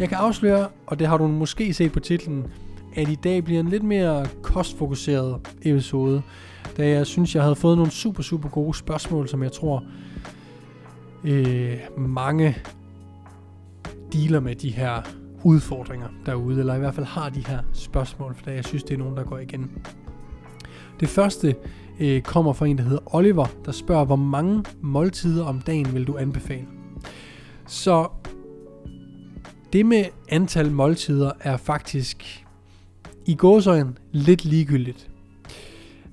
Jeg kan afsløre, og det har du måske set på titlen, at i dag bliver en lidt mere kostfokuseret episode, da jeg synes, jeg havde fået nogle super, super gode spørgsmål, som jeg tror øh, mange dealer med de her udfordringer derude, eller i hvert fald har de her spørgsmål, for jeg synes, det er nogen, der går igen. Det første øh, kommer fra en, der hedder Oliver, der spørger, hvor mange måltider om dagen vil du anbefale? Så det med antal måltider er faktisk i gåsøjen lidt ligegyldigt.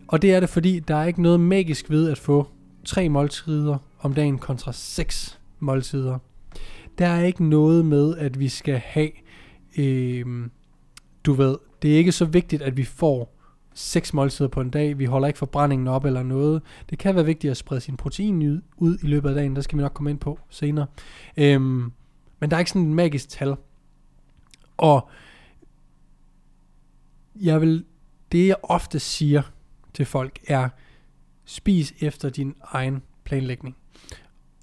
Og det er det, fordi der er ikke noget magisk ved at få tre måltider om dagen kontra seks måltider. Der er ikke noget med, at vi skal have, øh, du ved, det er ikke så vigtigt, at vi får seks måltider på en dag. Vi holder ikke forbrændingen op eller noget. Det kan være vigtigt at sprede sin protein ud i løbet af dagen. Der skal vi nok komme ind på senere. Øhm, men der er ikke sådan et magisk tal. Og jeg vil, det jeg ofte siger til folk er, spis efter din egen planlægning.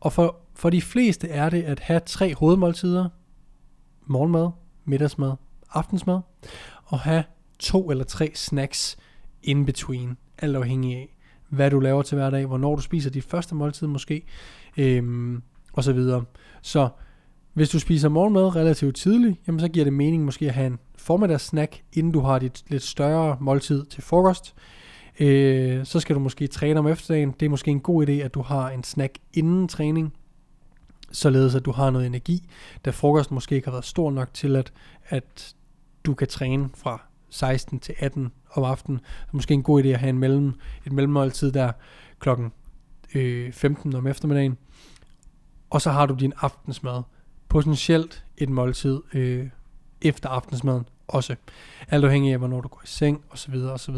Og for, for de fleste er det at have tre hovedmåltider, morgenmad, middagsmad, aftensmad, og have to eller tre snacks in between, alt afhængig af, hvad du laver til hverdag, hvornår du spiser dit første måltid måske, øhm, og så videre. Så hvis du spiser morgenmad relativt tidligt, jamen så giver det mening måske at have en formiddagssnack, inden du har dit lidt større måltid til frokost. Øh, så skal du måske træne om eftermiddagen. Det er måske en god idé, at du har en snack inden træning, således at du har noget energi, da frokost måske ikke har været stor nok til, at, at du kan træne fra 16 til 18 om aftenen. Så måske en god idé at have en mellem, et mellemmåltid der klokken øh, 15 om eftermiddagen. Og så har du din aftensmad potentielt et måltid øh, efter aftensmaden også. Alt afhængig af, hvornår du går i seng, osv. osv.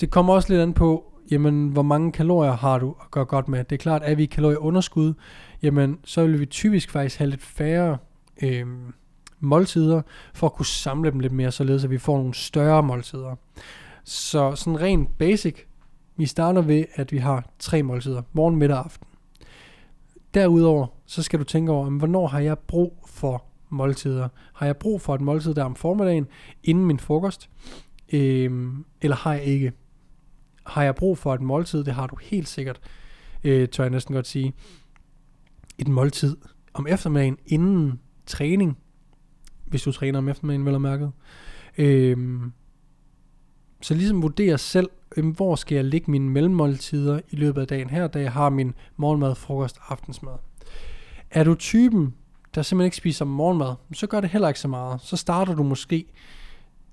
Det kommer også lidt an på, jamen, hvor mange kalorier har du at gøre godt med. Det er klart, at er vi i kalorieunderskud, jamen, så vil vi typisk faktisk have lidt færre øh, måltider, for at kunne samle dem lidt mere, således at vi får nogle større måltider. Så sådan rent basic, vi starter ved, at vi har tre måltider, morgen, middag og aften. Derudover, så skal du tænke over, hvornår har jeg brug for måltider? Har jeg brug for et måltid der om formiddagen, inden min frokost? Øhm, eller har jeg ikke? Har jeg brug for et måltid? Det har du helt sikkert, øh, tør jeg næsten godt sige. Et måltid om eftermiddagen inden træning, hvis du træner om eftermiddagen, vel og mærket. Øhm, så ligesom vurdere selv, hvor skal jeg lægge mine mellemmåltider i løbet af dagen her, da jeg har min morgenmad, frokost aftensmad. Er du typen, der simpelthen ikke spiser morgenmad, så gør det heller ikke så meget. Så starter du måske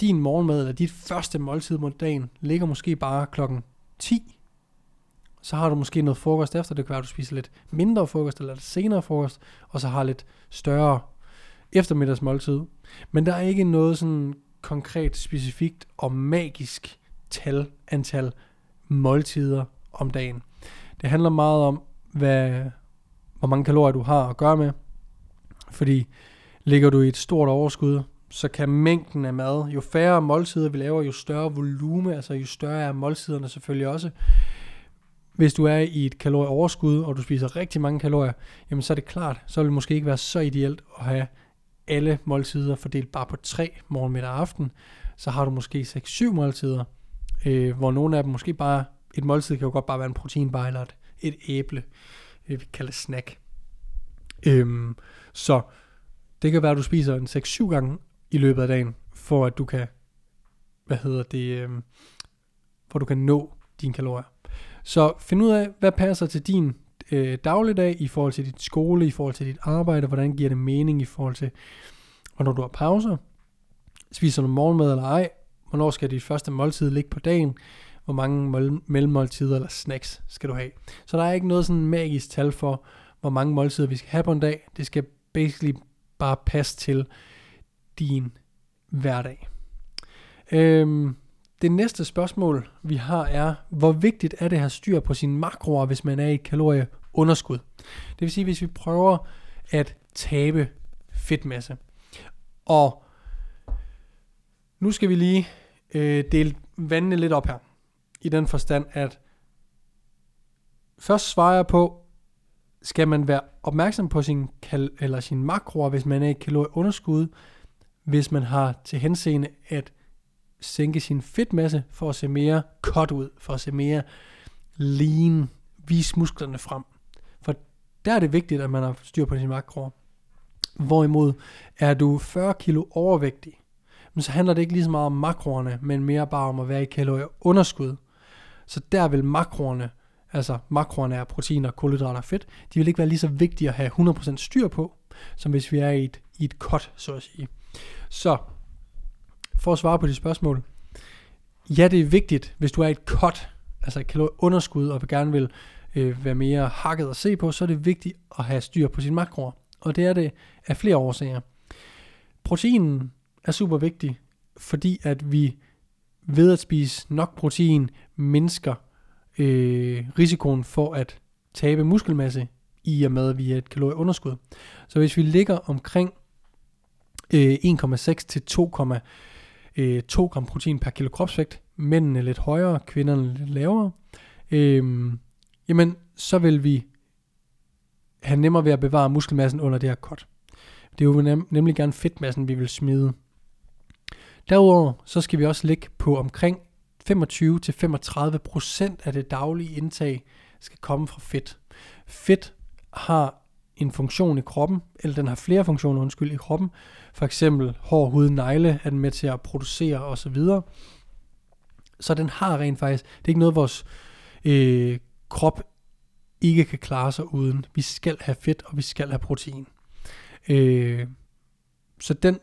din morgenmad, eller dit første måltid mod dagen, ligger måske bare klokken 10. Så har du måske noget frokost efter, det kan være, at du spiser lidt mindre frokost, eller lidt senere frokost, og så har lidt større eftermiddagsmåltid. Men der er ikke noget sådan konkret, specifikt og magisk tal, antal måltider om dagen. Det handler meget om, hvad, hvor mange kalorier du har at gøre med. Fordi ligger du i et stort overskud, så kan mængden af mad, jo færre måltider vi laver, jo større volume, altså jo større er måltiderne selvfølgelig også. Hvis du er i et kalorieoverskud, og du spiser rigtig mange kalorier, jamen så er det klart, så vil det måske ikke være så ideelt at have alle måltider fordelt bare på tre morgen, middag og aften. Så har du måske 6-7 måltider, øh, hvor nogle af dem måske bare, et måltid kan jo godt bare være en proteinbar eller et, et æble, det vi kalder snack. Øhm, så det kan være, at du spiser en 6-7 gange i løbet af dagen, for at du kan hvad hedder det, øhm, for at du kan nå dine kalorier. Så find ud af, hvad passer til din øh, dagligdag i forhold til dit skole, i forhold til dit arbejde, hvordan giver det mening i forhold til, hvornår du har pauser, spiser du morgenmad eller ej, hvornår skal dit første måltid ligge på dagen, hvor mange mellemmåltider eller snacks skal du have. Så der er ikke noget sådan magisk tal for, hvor mange måltider vi skal have på en dag. Det skal basically bare passe til din hverdag. Øhm, det næste spørgsmål, vi har, er, hvor vigtigt er det at have styr på sine makroer, hvis man er i et kalorieunderskud? Det vil sige, hvis vi prøver at tabe fedtmasse. Og nu skal vi lige øh, dele vandene lidt op her. I den forstand, at først svarer jeg på, skal man være opmærksom på sin, kal- eller sin makroer, hvis man er i kalorieunderskud, hvis man har til henseende at sænke sin fedtmasse for at se mere cut ud, for at se mere lean, vise musklerne frem. For der er det vigtigt, at man har styr på sin makroer. Hvorimod er du 40 kilo overvægtig, men så handler det ikke lige så meget om makroerne, men mere bare om at være i kalorieunderskud. Så der vil makroerne, altså makroerne er proteiner, kulhydrater og fedt, de vil ikke være lige så vigtige at have 100% styr på, som hvis vi er i et, i et cut, så at sige. Så for at svare på de spørgsmål. Ja, det er vigtigt, hvis du er i et cut, altså et kalorieunderskud, og gerne vil øh, være mere hakket at se på, så er det vigtigt at have styr på sine makroer. Og det er det af flere årsager. Proteinen er super vigtig, fordi at vi ved at spise nok protein mindsker øh, risikoen for at tabe muskelmasse i og med, at vi er et kalorieunderskud. Så hvis vi ligger omkring øh, 1,6 til 2, øh, 2 gram protein per kilo kropsvægt, mændene lidt højere, kvinderne lidt lavere, øh, jamen så vil vi have nemmere ved at bevare muskelmassen under det her cut. Det er jo nem, nemlig gerne fedtmassen, vi vil smide. Derudover så skal vi også ligge på omkring 25-35% af det daglige indtag skal komme fra fedt. Fedt har en funktion i kroppen, eller den har flere funktioner, undskyld, i kroppen. For eksempel hård hud, negle er den med til at producere osv. Så, så den har rent faktisk, det er ikke noget, vores øh, krop ikke kan klare sig uden. Vi skal have fedt, og vi skal have protein. Øh, så den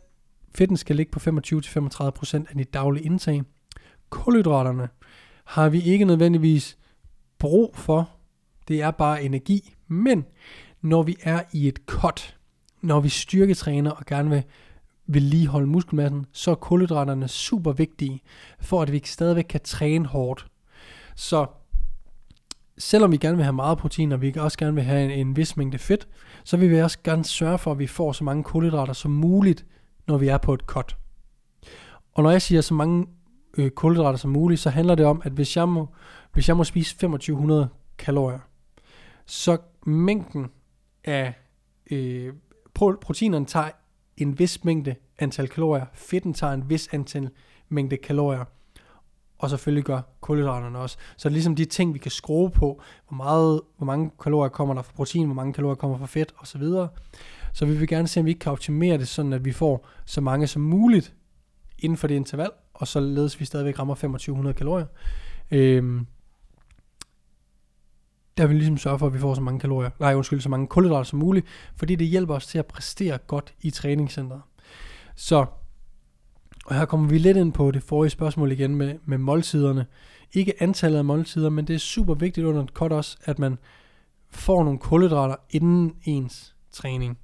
fedten skal ligge på 25-35% af dit daglige indtag. Kulhydraterne har vi ikke nødvendigvis brug for. Det er bare energi. Men når vi er i et cut, når vi styrketræner og gerne vil vedligeholde muskelmassen, så er kulhydraterne super vigtige, for at vi stadigvæk kan træne hårdt. Så selvom vi gerne vil have meget protein, og vi også gerne vil have en, en vis mængde fedt, så vil vi også gerne sørge for, at vi får så mange kulhydrater som muligt, når vi er på et cut. Og når jeg siger så mange øh, kulhydrater som muligt, så handler det om, at hvis jeg må, hvis jeg må spise 2500 kalorier, så mængden af øh, proteinerne tager en vis mængde antal kalorier, fedten tager en vis antal mængde kalorier, og selvfølgelig gør kulhydraterne også. Så det er ligesom de ting, vi kan skrue på, hvor, meget, hvor mange kalorier kommer der fra protein, hvor mange kalorier kommer fra fedt osv. Så vi vil gerne se, om vi ikke kan optimere det, sådan at vi får så mange som muligt inden for det interval, og således vi stadigvæk rammer 2500 kalorier. Øhm, der vil ligesom sørge for, at vi får så mange kalorier, nej undskyld, så mange kulhydrater som muligt, fordi det hjælper os til at præstere godt i træningscenteret. Så, og her kommer vi lidt ind på det forrige spørgsmål igen med, med måltiderne. Ikke antallet af måltider, men det er super vigtigt under et cut også, at man får nogle kulhydrater inden ens træning.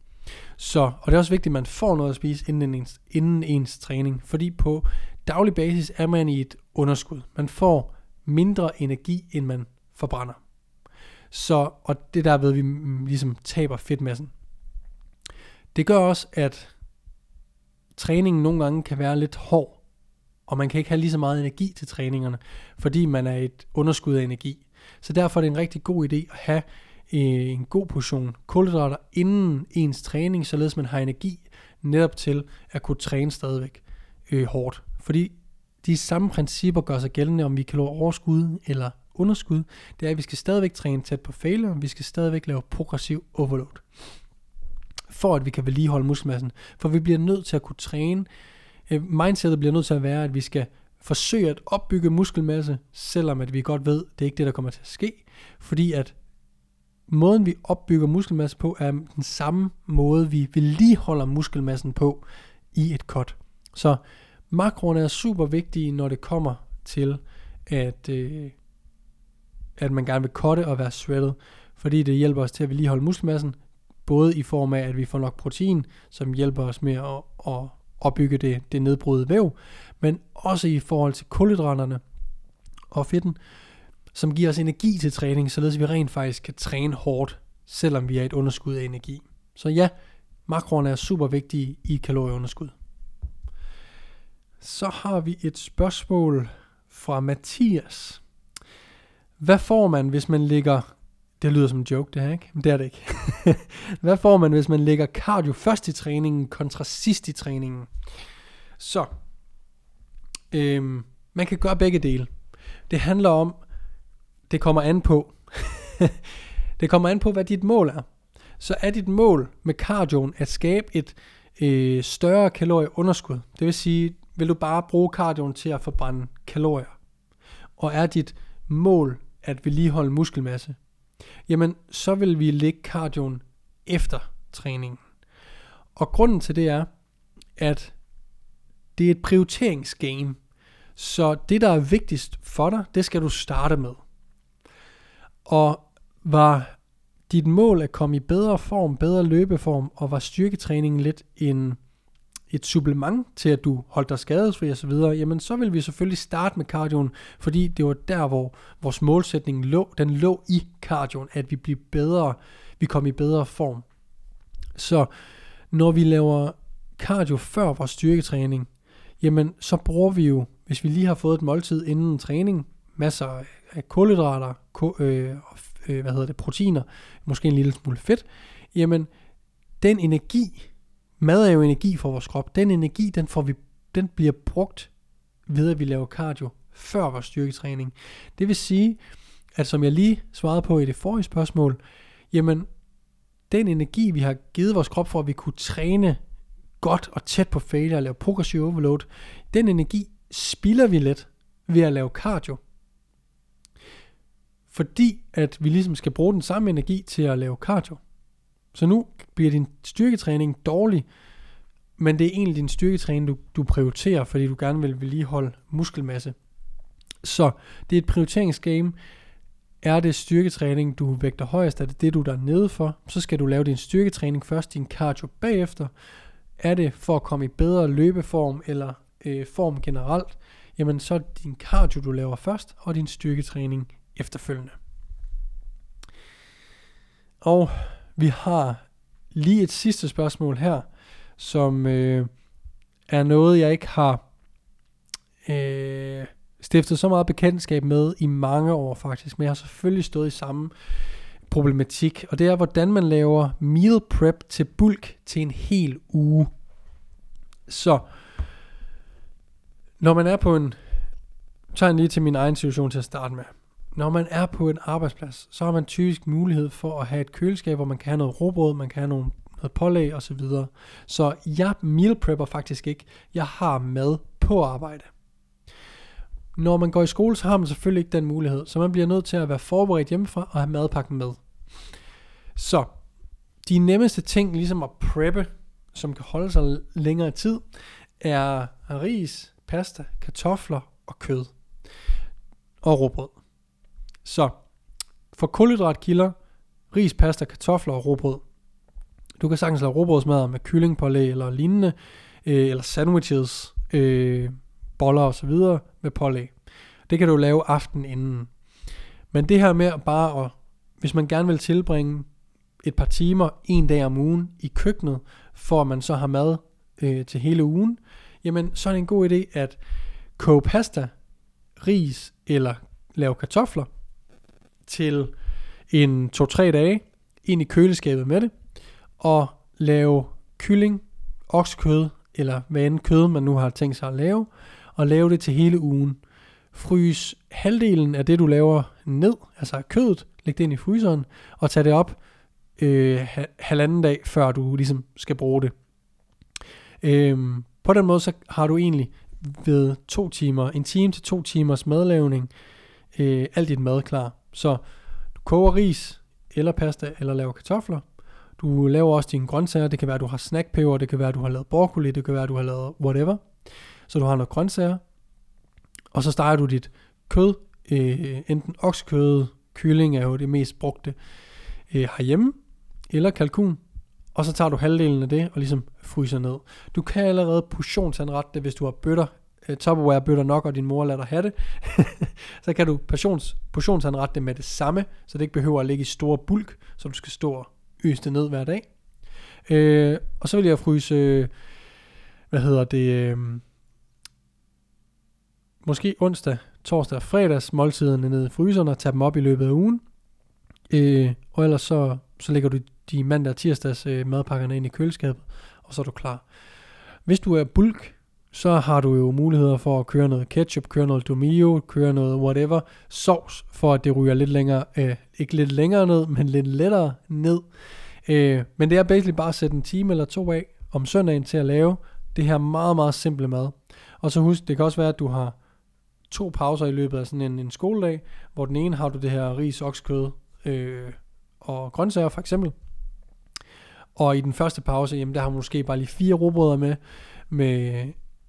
Så, og det er også vigtigt, at man får noget at spise inden ens, inden ens træning, fordi på daglig basis er man i et underskud. Man får mindre energi, end man forbrænder. Så, og det der ved, vi ligesom taber fedtmassen. Det gør også, at træningen nogle gange kan være lidt hård, og man kan ikke have lige så meget energi til træningerne, fordi man er et underskud af energi. Så derfor er det en rigtig god idé at have en god portion kulhydrater inden ens træning, således man har energi netop til at kunne træne stadigvæk øh, hårdt. Fordi de samme principper gør sig gældende, om vi kan lave overskud eller underskud, det er, at vi skal stadigvæk træne tæt på failure, vi skal stadigvæk lave progressiv overload. For at vi kan vedligeholde muskelmassen. For vi bliver nødt til at kunne træne. Øh, mindsetet bliver nødt til at være, at vi skal forsøge at opbygge muskelmasse, selvom at vi godt ved, det er ikke det, der kommer til at ske. Fordi at måden vi opbygger muskelmasse på, er den samme måde, vi vedligeholder muskelmassen på i et cut. Så makroerne er super vigtige, når det kommer til, at, øh, at man gerne vil cutte og være shredded, fordi det hjælper os til at vedligeholde muskelmassen, både i form af, at vi får nok protein, som hjælper os med at, at opbygge det, det nedbrudte væv, men også i forhold til kulhydraterne og fedten, som giver os energi til træning, således vi rent faktisk kan træne hårdt, selvom vi er et underskud af energi. Så ja, makroerne er super vigtige i kalorieunderskud. Så har vi et spørgsmål fra Mathias. Hvad får man, hvis man ligger... Det lyder som en joke, det her, ikke? Men det er det ikke. Hvad får man, hvis man lægger cardio først i træningen, kontra sidst i træningen? Så, øhm, man kan gøre begge dele. Det handler om, det kommer an på. det kommer an på, hvad dit mål er. Så er dit mål med cardioen at skabe et øh, større kalorieunderskud. Det vil sige, vil du bare bruge cardioen til at forbrænde kalorier. Og er dit mål at vedligeholde muskelmasse, jamen så vil vi lægge cardioen efter træningen. Og grunden til det er, at det er et prioriteringsgame. Så det, der er vigtigst for dig, det skal du starte med. Og var dit mål at komme i bedre form, bedre løbeform, og var styrketræningen lidt en, et supplement til, at du holdt dig skadesfri osv., jamen så vil vi selvfølgelig starte med cardioen, fordi det var der, hvor vores målsætning lå, den lå i cardioen, at vi bliver bedre, vi kom i bedre form. Så når vi laver cardio før vores styrketræning, jamen så bruger vi jo, hvis vi lige har fået et måltid inden træning, masser af kulhydrater, ko, øh, øh, hvad hedder det, proteiner, måske en lille smule fedt, jamen den energi, mad er jo energi for vores krop, den energi, den, får vi, den bliver brugt ved at vi laver cardio før vores styrketræning. Det vil sige, at som jeg lige svarede på i det forrige spørgsmål, jamen den energi, vi har givet vores krop for, at vi kunne træne godt og tæt på failure og lave progressive overload, den energi spilder vi lidt ved at lave cardio. Fordi at vi ligesom skal bruge den samme energi til at lave cardio. Så nu bliver din styrketræning dårlig, men det er egentlig din styrketræning, du, du prioriterer, fordi du gerne vil vedligeholde muskelmasse. Så det er et prioriteringsgame. Er det styrketræning, du vægter højest, er det det, du er der nede for, så skal du lave din styrketræning først, din cardio bagefter. Er det for at komme i bedre løbeform eller øh, form generelt, jamen så er det din cardio, du laver først, og din styrketræning efterfølgende. Og vi har lige et sidste spørgsmål her, som øh, er noget, jeg ikke har øh, stiftet så meget bekendtskab med i mange år faktisk, men jeg har selvfølgelig stået i samme problematik, og det er, hvordan man laver meal prep til bulk til en hel uge. Så, når man er på en, tager lige til min egen situation til at starte med. Når man er på en arbejdsplads, så har man typisk mulighed for at have et køleskab, hvor man kan have noget råbrød, man kan have nogle, noget pålæg osv. Så, videre. så jeg meal prepper faktisk ikke. Jeg har mad på arbejde. Når man går i skole, så har man selvfølgelig ikke den mulighed, så man bliver nødt til at være forberedt hjemmefra og have madpakken med. Så de nemmeste ting, ligesom at preppe, som kan holde sig længere tid, er ris, pasta, kartofler og kød. Og råbrød. Så for kulhydratkilder, ris, pasta, kartofler og råbrød. Du kan sagtens lave råbrødsmad med kyllingpålæg eller lignende, øh, eller sandwiches, øh, boller og så videre med pålæg. Det kan du lave aften inden. Men det her med bare at, hvis man gerne vil tilbringe et par timer en dag om ugen i køkkenet, for at man så har mad øh, til hele ugen, jamen så er det en god idé at koge pasta, ris eller lave kartofler til en 2-3 dage ind i køleskabet med det, og lave kylling, oksekød, eller hvad end kød man nu har tænkt sig at lave, og lave det til hele ugen. Frys halvdelen af det, du laver ned, altså kødet, læg det ind i fryseren, og tag det op øh, halvanden dag, før du ligesom skal bruge det. Øhm, på den måde, så har du egentlig ved to timer, en time til to timers madlavning, øh, alt dit mad klar. Så du koger ris, eller pasta, eller laver kartofler. Du laver også dine grøntsager. Det kan være, at du har snackpeber, det kan være, at du har lavet broccoli, det kan være, at du har lavet whatever. Så du har noget grøntsager. Og så starter du dit kød, øh, enten oksekød, kylling er jo det mest brugte øh, herhjemme, eller kalkun, og så tager du halvdelen af det og ligesom fryser ned. Du kan allerede portionsanrette det, hvis du har bøtter, uh, Tupperware bøtter nok, og din mor lader dig have det. så kan du portions, portionsanrette det med det samme, så det ikke behøver at ligge i store bulk, så du skal stå og øse det ned hver dag. Øh, og så vil jeg fryse, hvad hedder det, øh, måske onsdag, torsdag og fredags måltiderne ned i fryseren og tage dem op i løbet af ugen. Øh, og ellers så, så lægger du de mandag og tirsdags øh, madpakkerne ind i køleskabet, og så er du klar. Hvis du er bulk, så har du jo muligheder for at køre noget ketchup, køre noget domio, køre noget whatever, sovs, for at det ryger lidt længere, øh, ikke lidt længere ned, men lidt lettere ned. Øh, men det er basically bare at sætte en time eller to af om søndagen til at lave det her meget, meget simple mad. Og så husk, det kan også være, at du har to pauser i løbet af sådan en, en skoledag, hvor den ene har du det her ris, oksekød øh, og grøntsager for eksempel, og i den første pause, jamen der har man måske bare lige fire robrødder med, med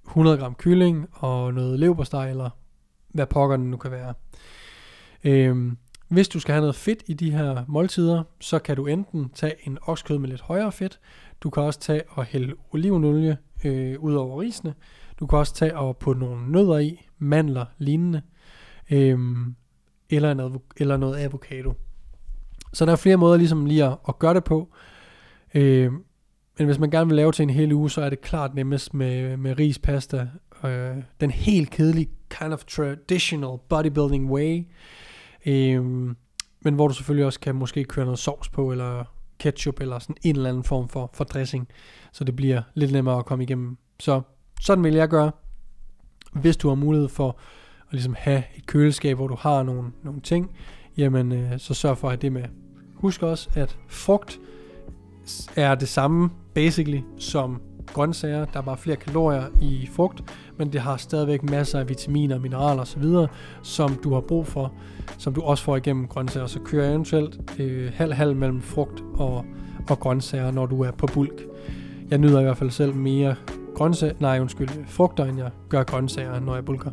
100 gram kylling og noget leverpostej, eller hvad pokker den nu kan være. Øhm, hvis du skal have noget fedt i de her måltider, så kan du enten tage en oksekød med lidt højere fedt. Du kan også tage og hælde olivenolie øh, ud over risene. Du kan også tage og putte nogle nødder i, mandler, lignende. Øhm, eller, noget, eller noget avocado. Så der er flere måder ligesom lige at, at gøre det på. Øhm, men hvis man gerne vil lave til en hel uge, så er det klart nemmest med, med ris, pasta. Øh, den helt kedelige, kind of traditional bodybuilding way. Øh, men hvor du selvfølgelig også kan måske køre noget sovs på, eller ketchup, eller sådan en eller anden form for, for dressing. Så det bliver lidt nemmere at komme igennem. Så sådan vil jeg gøre. Hvis du har mulighed for at ligesom have et køleskab, hvor du har nogle, nogle ting, jamen øh, så sørg for at have det med. Husk også, at frugt er det samme, basically, som grøntsager. Der er bare flere kalorier i frugt, men det har stadigvæk masser af vitaminer, mineraler osv., som du har brug for, som du også får igennem grøntsager. Så kører eventuelt øh, halv-halv mellem frugt og, og grøntsager, når du er på bulk. Jeg nyder i hvert fald selv mere grøntsager, nej undskyld, frugter, end jeg gør grøntsager, når jeg bulker.